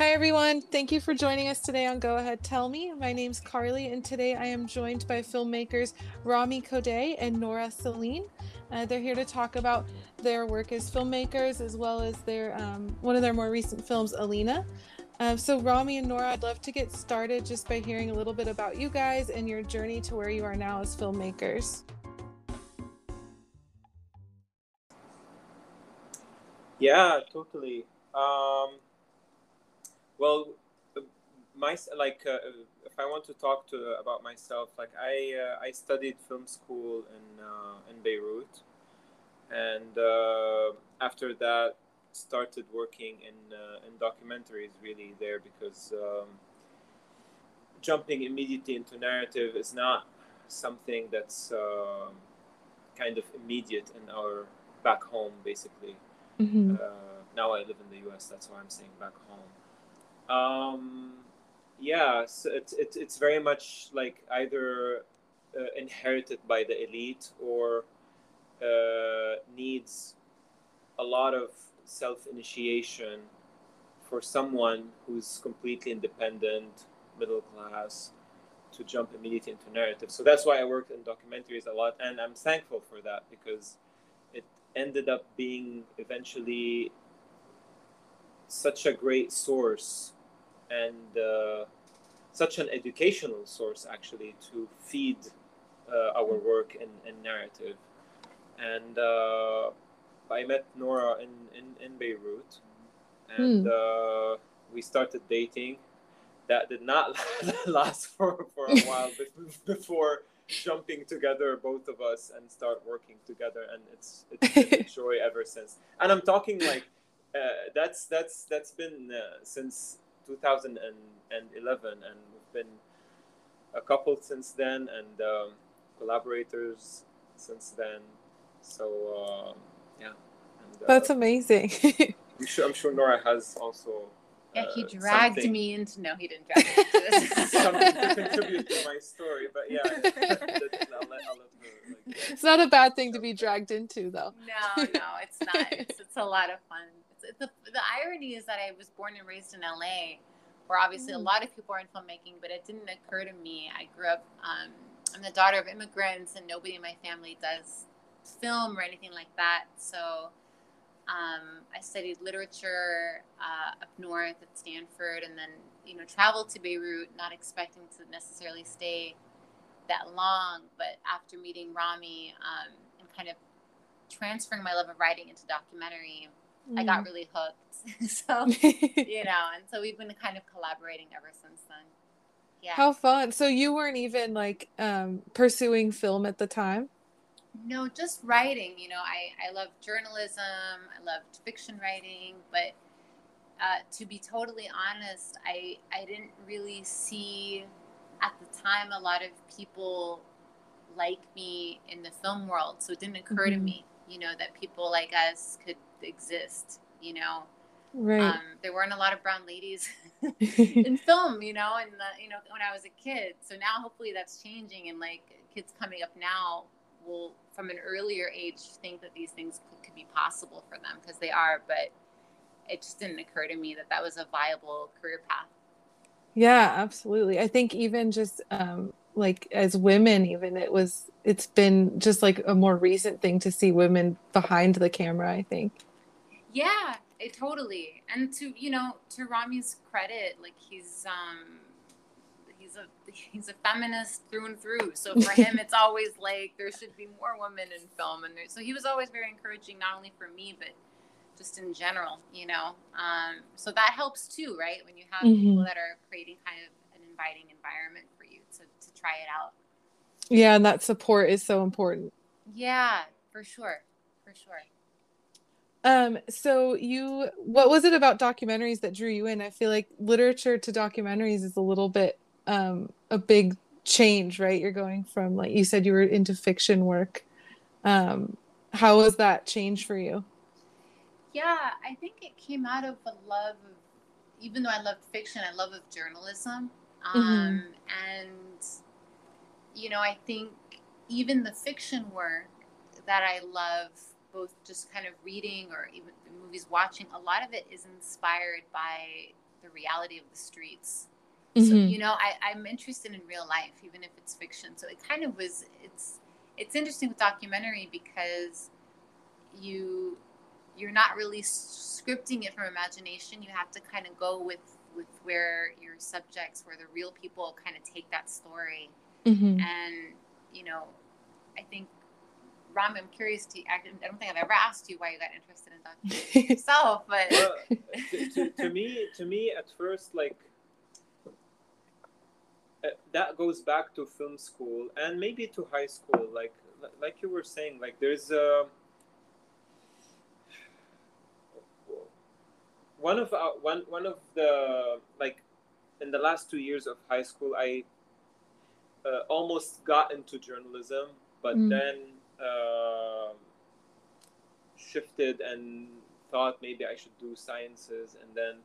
Hi, everyone. Thank you for joining us today on Go Ahead Tell Me. My name's Carly, and today I am joined by filmmakers Rami Kodeih and Nora Celine. Uh, they're here to talk about their work as filmmakers as well as their um, one of their more recent films, Alina. Uh, so, Rami and Nora, I'd love to get started just by hearing a little bit about you guys and your journey to where you are now as filmmakers. Yeah, totally. Um, well, my like uh, if I want to talk to about myself, like I uh, I studied film school in uh, in Beirut, and uh, after that started working in uh, in documentaries really there because um, jumping immediately into narrative is not something that's um, kind of immediate in our back home basically. Mm-hmm. uh, now i live in the us that's why i'm saying back home um, yeah so it's, it's, it's very much like either uh, inherited by the elite or uh, needs a lot of self initiation for someone who's completely independent, middle class, to jump immediately into narrative. So that's why I worked in documentaries a lot, and I'm thankful for that because it ended up being eventually such a great source and uh, such an educational source actually to feed uh, our work and, in narrative and uh, I met Nora in, in, in Beirut, and uh, we started dating. That did not last for, for a while before jumping together, both of us, and start working together. And it's it's been a joy ever since. And I'm talking like uh, that's that's that's been uh, since 2011, and we've been a couple since then, and um, collaborators since then. So. Um, yeah. And, uh, That's amazing. I'm sure, I'm sure Nora has also. Yeah, he uh, dragged something. me into. No, he didn't drag me into this. something to contribute to my story, but yeah, I'll let, I'll let her, like, it's not a bad thing to be dragged into, though. No, no, it's not. It's, it's a lot of fun. The, the irony is that I was born and raised in LA, where obviously mm. a lot of people are in filmmaking, but it didn't occur to me. I grew up. Um, I'm the daughter of immigrants, and nobody in my family does film or anything like that. So um, I studied literature uh, up north at Stanford, and then you know traveled to Beirut, not expecting to necessarily stay that long. But after meeting Rami um, and kind of transferring my love of writing into documentary, mm. I got mm. really hooked. so you know, and so we've been kind of collaborating ever since then. Yeah. How fun! So you weren't even like um, pursuing film at the time. No, just writing. You know, I, I love journalism, I loved fiction writing, but uh, to be totally honest, I, I didn't really see at the time a lot of people like me in the film world. So it didn't occur mm-hmm. to me, you know, that people like us could exist, you know. Right. Um, there weren't a lot of brown ladies in film, you know, and the, you know when I was a kid. So now hopefully that's changing, and like kids coming up now will from an earlier age think that these things could, could be possible for them because they are but it just didn't occur to me that that was a viable career path yeah absolutely i think even just um like as women even it was it's been just like a more recent thing to see women behind the camera i think yeah it totally and to you know to rami's credit like he's um he's a he's a feminist through and through. So for him, it's always like there should be more women in film, and there, so he was always very encouraging, not only for me but just in general, you know. Um, so that helps too, right? When you have mm-hmm. people that are creating kind of an inviting environment for you to to try it out. Yeah, and that support is so important. Yeah, for sure, for sure. Um, so you, what was it about documentaries that drew you in? I feel like literature to documentaries is a little bit um, a big change, right? You're going from like you said you were into fiction work. Um, how was that change for you? Yeah, I think it came out of a love of, even though I loved fiction, I love of journalism. Mm-hmm. Um, mm-hmm. And, you know, I think even the fiction work that I love, both just kind of reading or even the movies watching, a lot of it is inspired by the reality of the streets. Mm-hmm. So you know, I, I'm interested in real life, even if it's fiction. So it kind of was. It's it's interesting with documentary because you you're not really scripting it from imagination. You have to kind of go with with where your subjects, where the real people kind of take that story. Mm-hmm. And you know, I think Ram, I'm curious to. I don't think I've ever asked you why you got interested in documentary yourself, but well, to, to, to me, to me, at first, like uh, that goes back to film school and maybe to high school. Like, like you were saying, like there's a one of our, one one of the like in the last two years of high school, I uh, almost got into journalism, but Mm. then uh, shifted and thought maybe I should do sciences, and then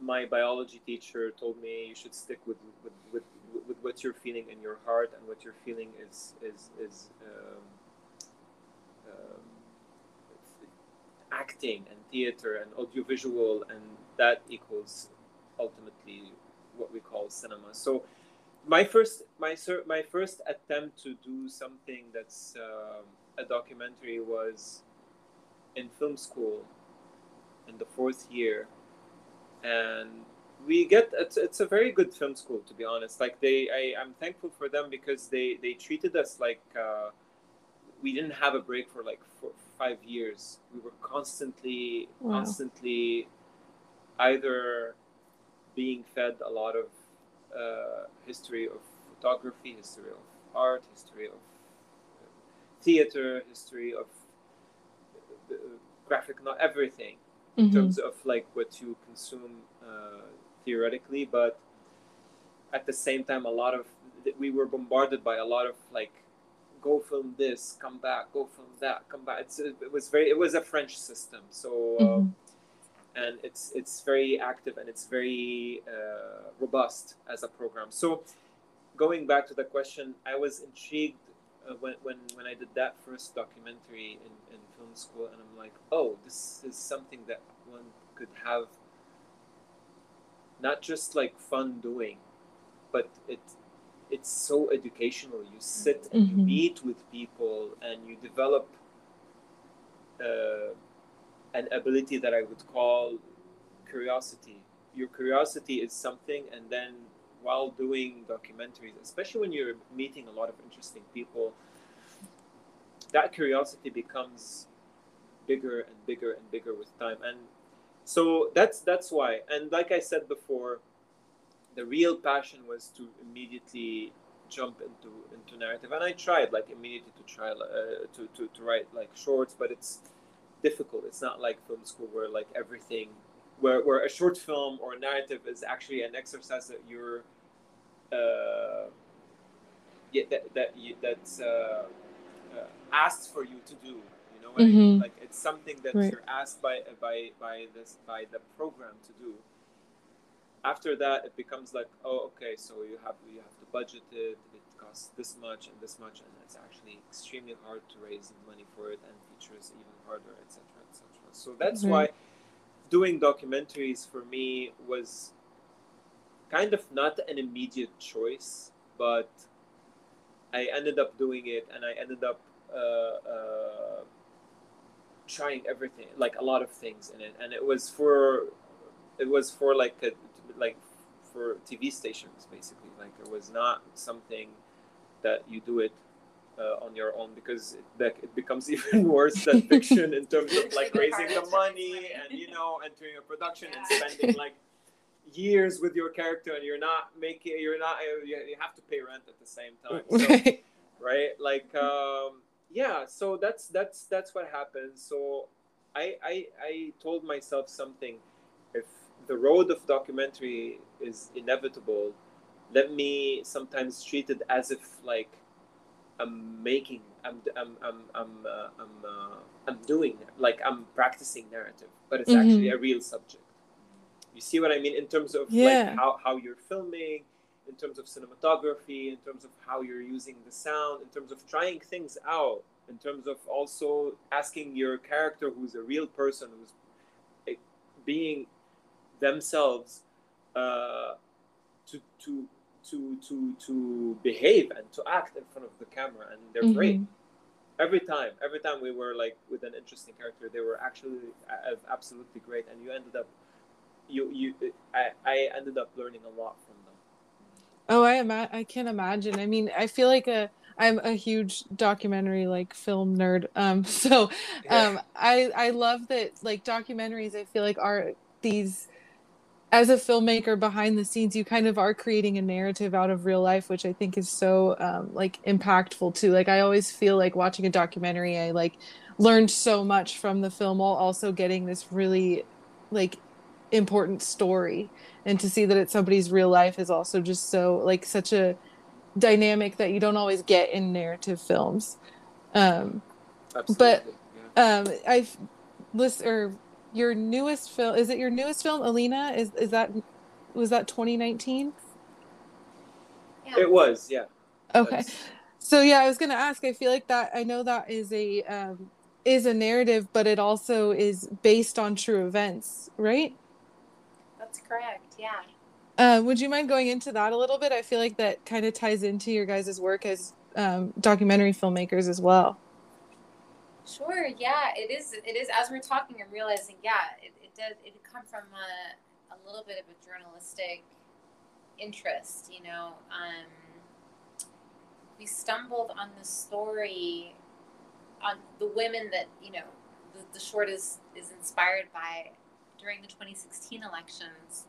my biology teacher told me you should stick with with, with, with what you're feeling in your heart, and what you're feeling is is is um, um, acting and theater and audiovisual, and that equals ultimately what we call cinema. So my first my sir my first attempt to do something that's um, a documentary was in film school in the fourth year. And we get it's, it's a very good film school to be honest. Like they I, i'm thankful for them because they they treated us like uh, we didn't have a break for like four, five years. We were constantly Wow. constantly either being fed a lot of history of photography, history of art, history of uh, theater, history of uh, graphic, not everything in Mhm. terms of like what you consume uh, theoretically, but at the same time, a lot of we were bombarded by a lot of like go film this, come back, go film that, come back. It's, it was very it was a French system, so. Uh, Mhm. And it's it's very active and it's very uh, robust as a program. So, going back to the question, I was intrigued uh, when, when when I did that first documentary in, in film school, and I'm like, oh, this is something that one could have not just like fun doing, but it it's so educational. You sit and you Mhm. meet with people and you develop. Uh, an ability that I would call curiosity. Your curiosity is something, and then while doing documentaries, especially when you're meeting a lot of interesting people, that curiosity becomes bigger and bigger and bigger with time. And so that's that's why. And like I said before, the real passion was to immediately jump into into narrative, and I tried like immediately to try uh, to, to to write like shorts, but it's difficult. It's not like film school where like everything, where, where a short film or a narrative is actually an exercise that you're, uh, yeah, that that you, that's uh, uh, asked for you to do. You know what I mean? Mhm. Like it's something that Right. you're asked by by by this by the program to do. After that, it becomes like, oh, okay, so you have you have to budget it. It costs this much and this much, and it's actually extremely hard to raise money for it, and features even harder, etc., etc. So that's Right. why doing documentaries for me was kind of not an immediate choice, but I ended up doing it, and I ended up uh, uh, trying everything, like a lot of things in it, and it was for it was for like a, like for TV stations basically. Like it was not something that you do it uh, on your own because it, bec- it becomes even worse than fiction in terms of like raising the money and you know entering a production and spending like years with your character and you're not making you're not you you have to pay rent at the same time so, Right. right? Like um yeah so that's that's that's what happens so i i i told myself something. If the road of documentary is inevitable. Let me sometimes treat it as if like i'm making i'm i'm i'm i'm uh, i'm uh, i'm doing like i'm practicing narrative but it's actually a real subject. You see what i mean? In terms of Yeah. like how, how you're filming in terms of cinematography, in terms of how you're using the sound, in terms of trying things out, in terms of also asking your character, who's a real person, who's eh, being themselves uh, to to to to to behave and to act in front of the camera, and they're mm-hmm. great every time. Every time we were like with an interesting character, they were actually uh, absolutely great, and you ended up you you I, I ended up learning a lot from them. Oh, I am. I can imagine. I mean, I feel like a I'm a huge documentary like film nerd. Um, so um, I I love that like documentaries. I feel like are these as a filmmaker behind the scenes you kind of are creating a narrative out of real life which i think is so um, like impactful too like i always feel like watching a documentary i like learned so much from the film while also getting this really like important story and to see that it's somebody's real life is also just so like such a dynamic that you don't always get in narrative films um Absolutely. but yeah. um i've list or your newest film is it your newest film alina? Is is that was that 2019 yeah. it was yeah. Okay. That's... so yeah i was gonna ask i feel like that i know that is a um is a narrative but it also is based on true events right? That's correct yeah. Uh, would you mind going into that a little bit? I feel like that kind of ties into your guys' work as um, documentary filmmakers as well Sure. Yeah, it is. It is. As we're talking, I'm realizing. Yeah, it, it does. It come from a, a little bit of a journalistic interest. You know, um, we stumbled on the story on the women that you know the, the short is is inspired by during the 2016 elections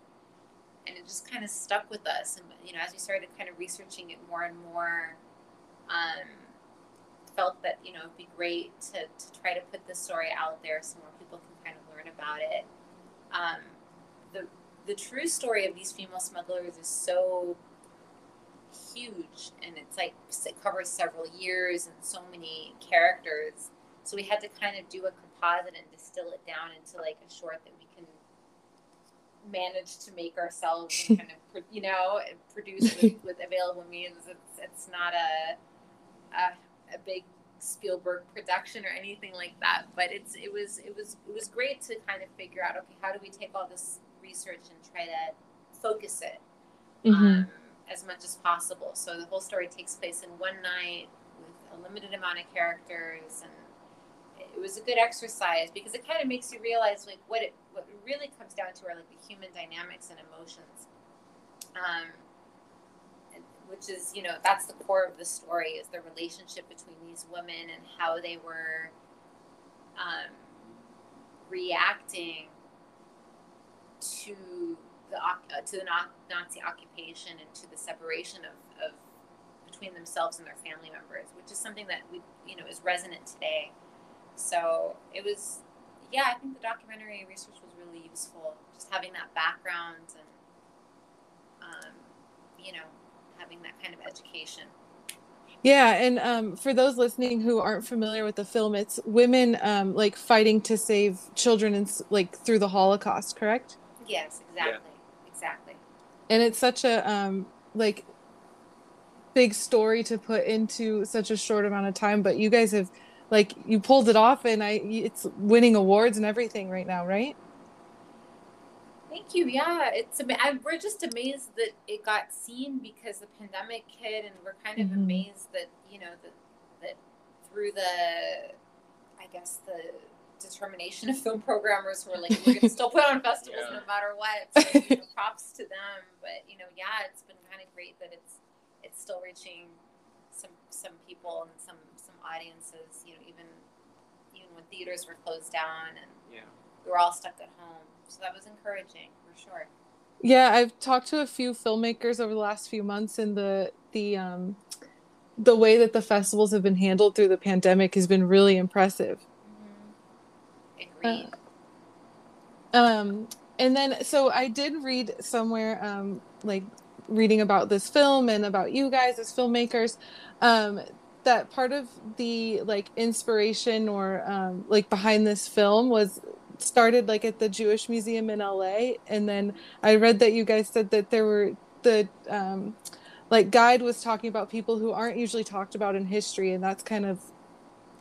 and it just kind of stuck with us and you know as we started kind of researching it more and more um, felt that you know it'd be great to, to try to put this story out there so more people can kind of learn about it. Um, the the true story of these female smugglers is so huge, and it's like it covers several years and so many characters. So we had to kind of do a composite and distill it down into like a short that we can manage to make ourselves and kind of you know produce with, with available means. It's it's not a, a a big Spielberg production or anything like that. But it's it was it was it was great to kind of figure out okay how do we take all this research and try to focus it mm-hmm. um, as much as possible. So the whole story takes place in one night with a limited amount of characters and it was a good exercise because it kind of makes you realize like what it what it really comes down to are like the human dynamics and emotions. Um, which is you know that's the core of the story is the relationship between these women and how they were um, reacting to the uh, to the Nazi occupation and to the separation of, of between themselves and their family members, which is something that we you know is resonant today. So it was, yeah, I think the documentary research was really useful, just having that background and, um, you know, having that kind of education. Yeah, and um, for those listening who aren't familiar with the film, it's women um, like fighting to save children and like through the Holocaust, correct? Yes, exactly, yeah. exactly. And it's such a um, like big story to put into such a short amount of time, but you guys have like you pulled it off, and I it's winning awards and everything right now, right? Thank you. Yeah, it's I, we're just amazed that it got seen because the pandemic hit, and we're kind of mm-hmm. amazed that you know that that through the, I guess the determination of film programmers who are like we're gonna still put on festivals yeah. no matter what. So, you know, props to them, but you know, yeah, it's been kind of great that it's it's still reaching some some people and some some audiences. You know, even even when theaters were closed down and yeah. We were all stuck at home so that was encouraging for sure. Yeah, I've talked to a few filmmakers over the last few months, and the the um, the way that the festivals have been handled through the pandemic has been really impressive. Mm-hmm. Agreed. Uh, um, and then so I did read somewhere, um, like reading about this film and about you guys as filmmakers, um, that part of the like inspiration or um, like behind this film was started like at the Jewish Museum in LA, and then I read that you guys said that there were the um, like guide was talking about people who aren't usually talked about in history, and that's kind of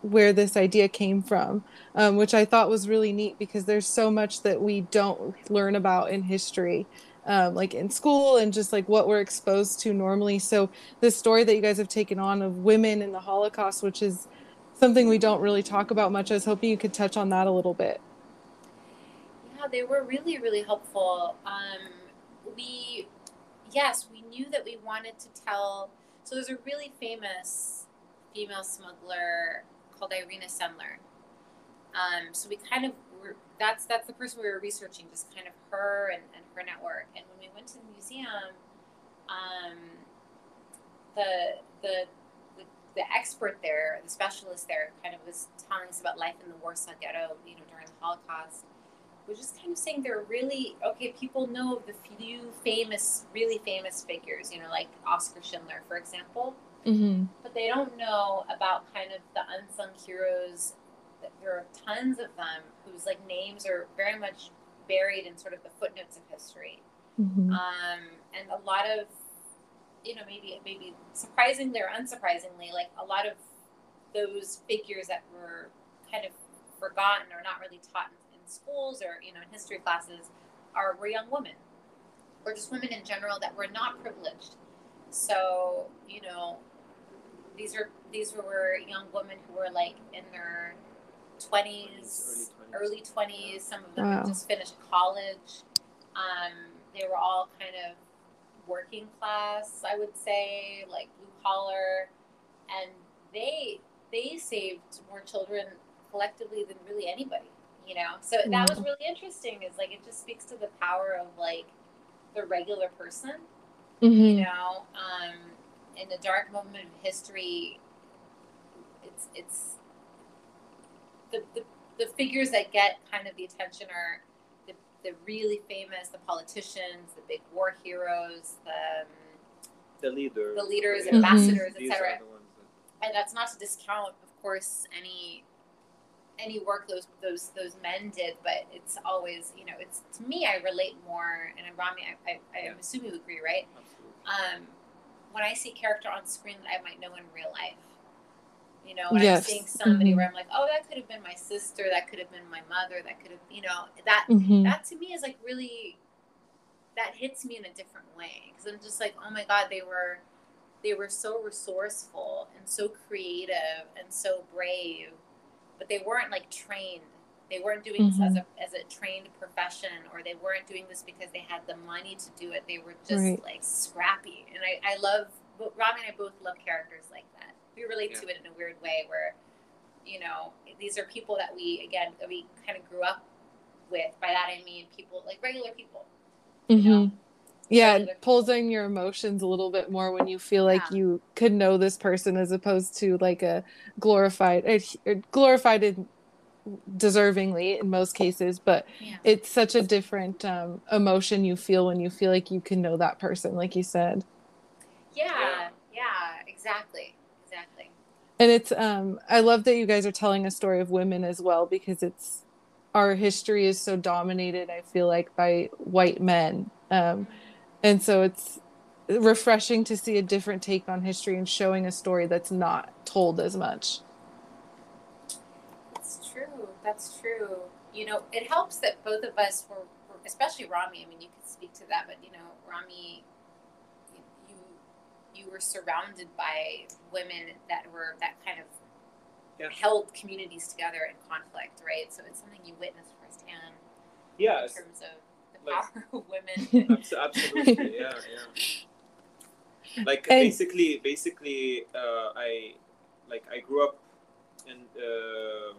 where this idea came from, um, which I thought was really neat because there's so much that we don't learn about in history. Um, like in school and just like what we're exposed to normally. So the story that you guys have taken on of women in the Holocaust, which is something we don't really talk about much, I was hoping you could touch on that a little bit. They were really, really helpful. Um, we, yes, we knew that we wanted to tell. So there's a really famous female smuggler called Irena Sendler. Um, so we kind of were, that's that's the person we were researching, just kind of her and, and her network. And when we went to the museum, um, the, the the the expert there, the specialist there, kind of was telling us about life in the Warsaw Ghetto, you know, during the Holocaust. Was just kind of saying they're really okay. People know of the few famous, really famous figures, you know, like Oscar Schindler, for example Mm-hmm. but they don't know about kind of the unsung heroes. There are tons of them whose like names are very much buried in sort of the footnotes of history, Mm-hmm. um, and a lot of you know maybe maybe surprisingly or unsurprisingly, like a lot of those figures that were kind of forgotten or not really taught in schools or you know in history classes are were young women or just women in general that were not privileged. So you know these are these were young women who were like in their 20s, early 20s. Some of them Wow. just finished college. Um, they were all kind of working class, I would say, like blue collar, and they they saved more children collectively than really anybody. You know, so that was really interesting. Is like it just speaks to the power of like the regular person Mm-hmm. you know um, in a dark moment of history it's it's the, the, the figures that get kind of the attention are the, the really famous the politicians the big war heroes the um, The leader. The leaders, Mhm. ambassadors, These etc. are the ones that- and that's not to discount of course any any work those those those men did but it's always you know it's to me i relate more and rami i, I, I assume you agree right Absolutely. um, when I see character on screen that I might know in real life. You know, when Yes. I'm seeing somebody Mhm. where I'm like, oh, that could have been my sister, that could have been my mother, that could have, you know, that Mm-hmm. that to me is like really that hits me in a different way because I'm just like, oh my god, they were they were so resourceful and so creative and so brave, but they weren't like trained. They weren't doing this as mm-hmm. a as a trained profession, or they weren't doing this because they had the money to do it. They were just Right. like scrappy, and I I love. but Rami and I both love characters like that. We relate Yeah. to it in a weird way, where you know these are people that we again that we kind of grew up with. By that I mean people like regular people. You know? Mm-hmm. Mm-hmm. Yeah, it pulls in your emotions a little bit more when you feel like Yeah. you could know this person as opposed to like a glorified, or or glorified in, deservingly in most cases, but Yeah. it's such a different um, emotion you feel when you feel like you can know that person, like you said. Yeah, yeah, exactly, exactly. And it's um I love that you guys are telling a story of women as well because it's our history is so dominated, I feel like, by white men. Um and so it's refreshing to see a different take on history and showing a story that's not told as much. That's true. That's true. You know, it helps that both of us were, were especially Rami. I mean, you could speak to that, but you know, Rami, you you, you were surrounded by women that were that kind of Yeah. held communities together in conflict, right? So it's something you witnessed firsthand Yeah, in terms of the like- women. Absolutely yeah yeah like And- basically basically uh, i like i grew up in uh,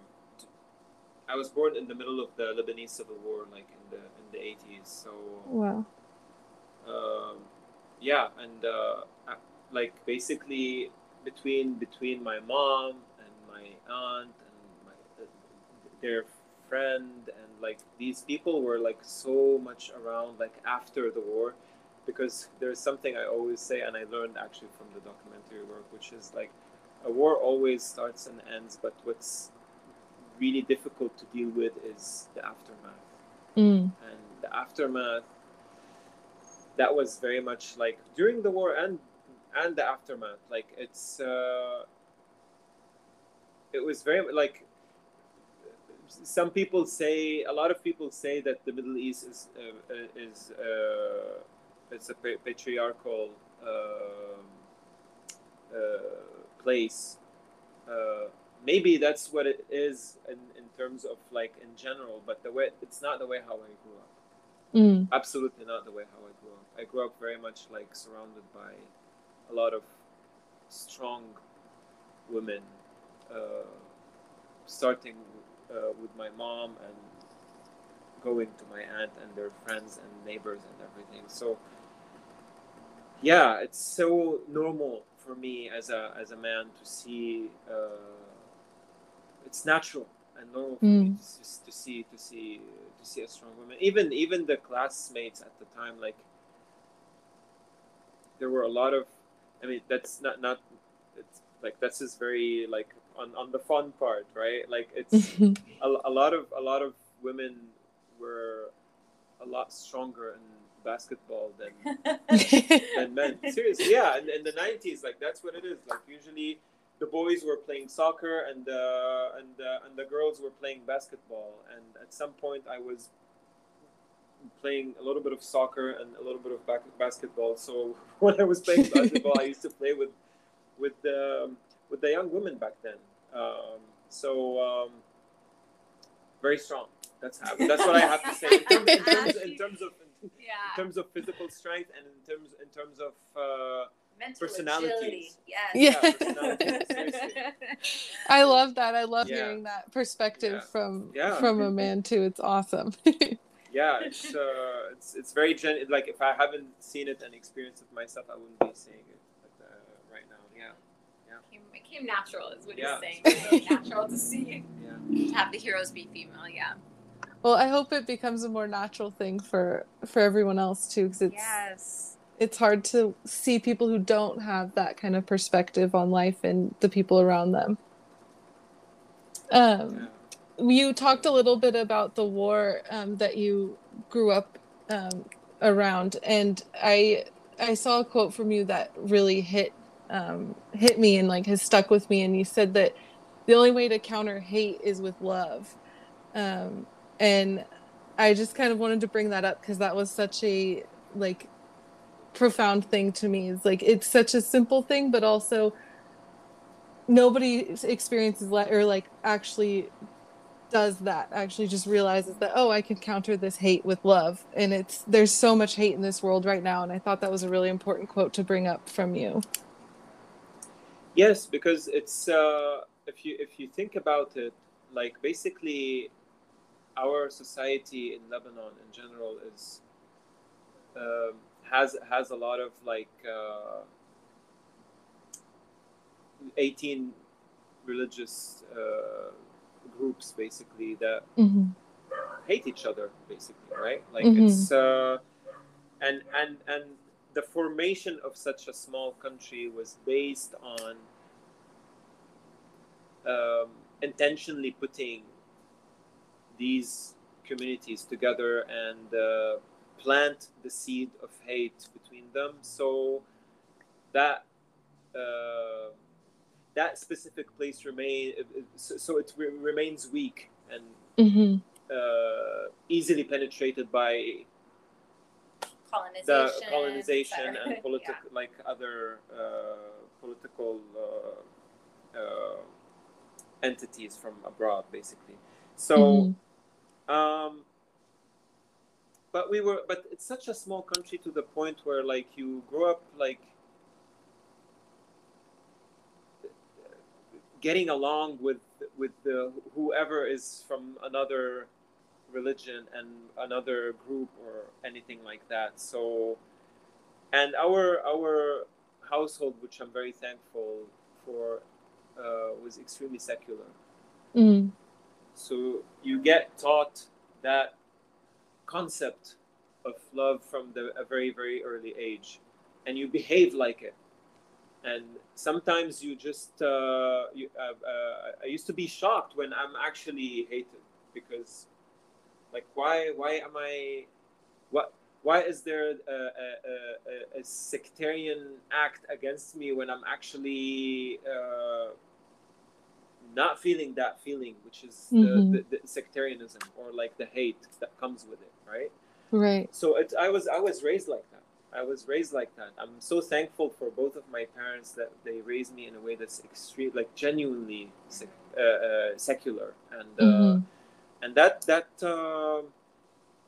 i was born in the middle of the lebanese civil war like in the in the 80s so Wow. um, yeah and uh, I- like basically between between my mom and my aunt and my uh, their friend and like these people were like so much around like after the war because there's something i always say and i learned actually from the documentary work which is like a war always starts and ends but what's really difficult to deal with is the aftermath Mm. and the aftermath that was very much like during the war and and the aftermath like it's uh it was very like some people say a lot of people say that the Middle East is uh, is uh, it's a patriarchal uh, uh, place. Uh, maybe that's what it is in, in terms of like in general, but the way it's not the way how I grew up. Mm. Absolutely not the way how I grew up. I grew up very much like surrounded by a lot of strong women, uh, starting uh, with my mom and going to my aunt and their friends and neighbors and everything. So yeah, it's so normal for me as a as a man to see. Uh, it's natural and normal for mm. me to, to see to see to see a strong woman. Even even the classmates at the time, like there were a lot of. I mean, that's not not. It's like that's just very like on on the fun part, right? Like it's a, a lot of a lot of women were a lot stronger in basketball than than men. Seriously, yeah. And in the nineties, like that's what it is. Like usually, the boys were playing soccer and uh, and uh, and the girls were playing basketball. And at some point, I was playing a little bit of soccer and a little bit of back- basketball. So when I was playing basketball, I used to play with with the um, with the young women back then. Um, so um, very strong. That's how, that's what I have to say in terms, in terms, in terms of yeah. in terms of physical strength and in terms in terms of uh, Mental personalities. Yes. Yeah. I love that. I love yeah. hearing that perspective yeah. from yeah. from a man too. It's awesome. yeah, it's uh, it's it's very gen- like if I haven't seen it and experienced it myself, I wouldn't be saying it like, uh, right now. Yeah. Yeah. It came natural, is what yeah. he's saying. Natural to see. Yeah. Have the heroes be female. Yeah. Well, I hope it becomes a more natural thing for for everyone else too, because it's yes. it's hard to see people who don't have that kind of perspective on life and the people around them. Um, you talked a little bit about the war um, that you grew up um, around, and I I saw a quote from you that really hit um, hit me and like has stuck with me. And you said that the only way to counter hate is with love. Um, and I just kind of wanted to bring that up because that was such a like profound thing to me. It's like it's such a simple thing, but also nobody experiences le- or like actually does that actually just realizes that oh i can counter this hate with love and it's there's so much hate in this world right now and i thought that was a really important quote to bring up from you yes because it's uh if you if you think about it like basically our society in Lebanon in general is uh, has has a lot of like uh, 18 religious uh, groups basically that mm-hmm. hate each other basically right like mm-hmm. it's uh, and and and the formation of such a small country was based on um, intentionally putting these communities together and uh, plant the seed of hate between them so that uh, that specific place remain so, so it re- remains weak and mm-hmm. uh, easily penetrated by colonization, the colonization and political yeah. like other uh, political uh, uh, entities from abroad basically so Mm-hmm. um, but we were, but it's such a small country to the point where like you grow up like getting along with with the whoever is from another religion and another group or anything like that. So, and our our household, which I'm very thankful for, uh, was extremely secular. mm So you get taught that concept of love from the, a very very early age, and you behave like it. And sometimes you just uh, you, uh, uh, I used to be shocked when I'm actually hated because, like, why why am I, what why is there a, a, a, a sectarian act against me when I'm actually uh, not feeling that feeling, which is Mhm. the, the, the sectarianism or like the hate that comes with it, right? Right. So it, I was I was raised like that. I was raised like that. I'm so thankful for both of my parents that they raised me in a way that's extreme, like genuinely sec, uh, uh, secular, and uh, Mhm. And that that um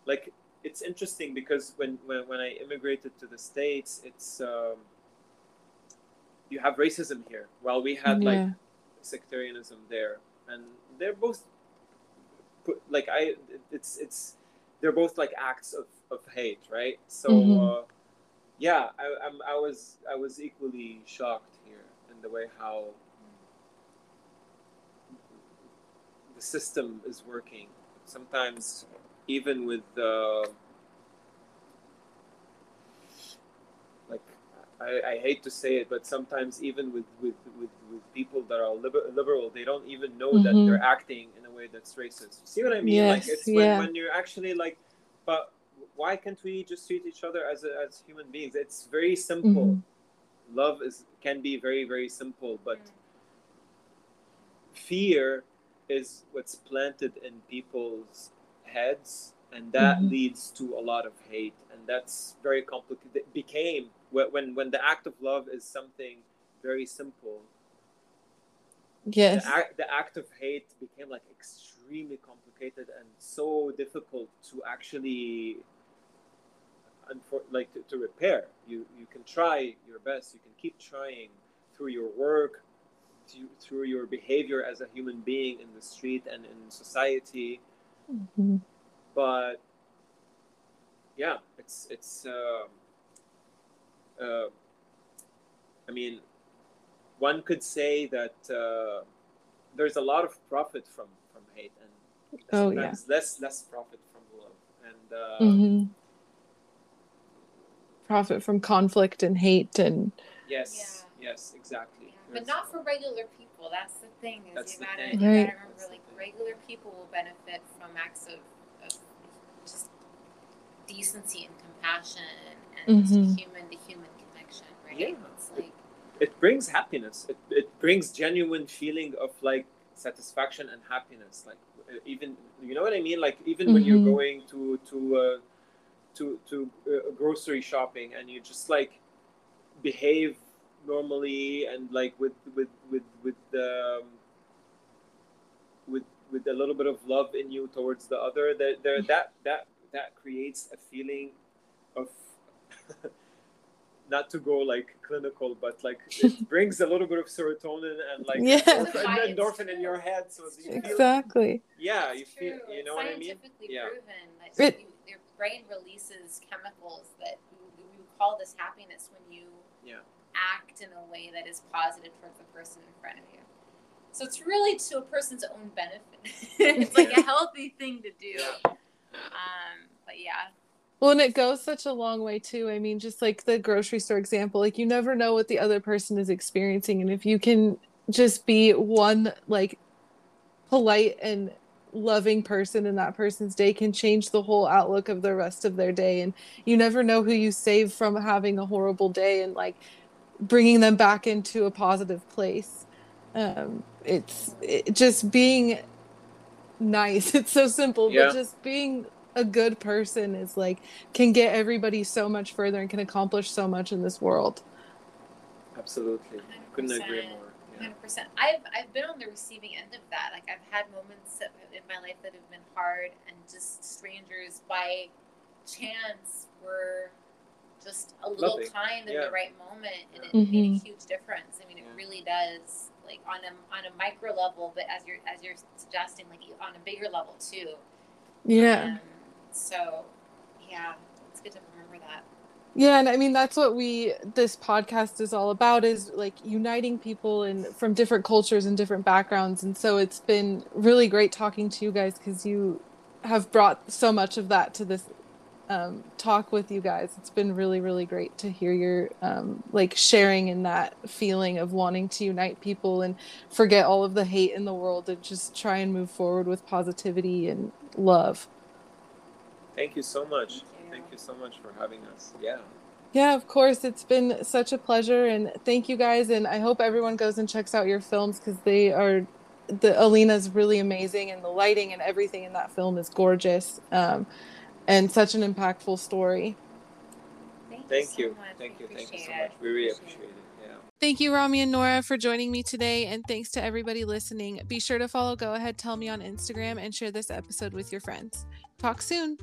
like it's interesting because when, when when I immigrated to the states, it's um, you have racism here, while we had like sectarianism there, and they're both put like I it's it's they're both like acts of, of hate, right? So Mhm. uh, yeah, I I'm, I was I was equally shocked here in the way how the system is working. Sometimes even with uh, like I, I hate to say it, but sometimes even with with, with, with people that are liber- liberal, they don't even know that Mhm. they're acting in a way that's racist. See what I mean? like it's when, yeah. when you're actually like, but why can't we just treat each other as a, as human beings? It's very simple. Mhm. Love is can be very very simple, but Mm. fear is what's planted in people's heads and that Mhm. leads to a lot of hate and that's very complicated it became when when when the act of love is something very simple Yes. the, act, the act of hate became like extremely complicated and so difficult to actually like to, to repair you you can try your best you can keep trying through your work to, through your behavior as a human being in the street and in society. Mhm. but yeah it's it's um uh, i mean one could say that uh, there's a lot of profit from from hate and Oh, sometimes less less profit from love. And uh, hmm Profit from conflict and hate and yes yes exactly. Yeah, but not for regular people. That's the thing. Is That's you the gotta, thing. you Right. gotta remember, That's like regular people will benefit from acts of, of just decency and compassion and Mhm. human to human connection, right? Yeah. It's like it brings happiness it, it brings genuine feeling of like satisfaction and happiness like even you know what i mean like even when you're Mhm. going to to uh, to to uh, grocery shopping and you just like behave normally and like with with with with um, with with a little bit of love in you towards the other that there that that that creates a feeling of not to go like clinical but like it brings a little bit of serotonin and like Yeah. endorphin, It's endorphin in your head so you feel exactly. yeah it's you feel you know what i mean scientifically Yeah. proven that It- you, your brain releases chemicals that we, we call this happiness when you Yeah. Act in a way that is positive towards the person in front of you. So it's really to a person's own benefit. it's like a healthy thing to do. Um, but yeah, Well, and it goes such a long way too. I mean, just like the grocery store example, like you never know what the other person is experiencing. And if you can just be one like polite and loving person in that person's day can change the whole outlook of the rest of their day. And you never know who you save from having a horrible day and like bringing them back into a positive place. Um, it's it, just being nice. It's so simple, Yeah. but just being a good person is like can get everybody so much further and can accomplish so much in this world. absolutely couldn't agree 100%. more yeah. hundred percent. I've I've been on the receiving end of that. Like I've had moments in my life that have been hard, and just strangers by chance were just a little Lovely. kind in Yeah. the right moment, and it Mhm. made a huge difference. I mean, it Yeah. really does. Like on a on a micro level, but as you're as you're suggesting, like on a bigger level too. Yeah. Um, so, yeah, it's good to remember that. Yeah, and I mean that's what we this podcast is all about is like uniting people and from different cultures and different backgrounds. And so it's been really great talking to you guys cuz you have brought so much of that to this um, talk with you guys. It's been really really great to hear your um, like sharing in that feeling of wanting to unite people and forget all of the hate in the world and just try and move forward with positivity and love. thank you so much Thank you. thank you so much for having us yeah Yeah, of course. It's been such a pleasure. And thank you guys. And I hope everyone goes and checks out your films because they are the Alina's really amazing, and the lighting and everything in that film is gorgeous, um, and such an impactful story. Thank you. Thank you. Thank you so much. We really appreciate it. Yeah. Thank you, Rami and Nora, for joining me today. And thanks to everybody listening. Be sure to follow Go Ahead Tell Me on Instagram and share this episode with your friends. Talk soon.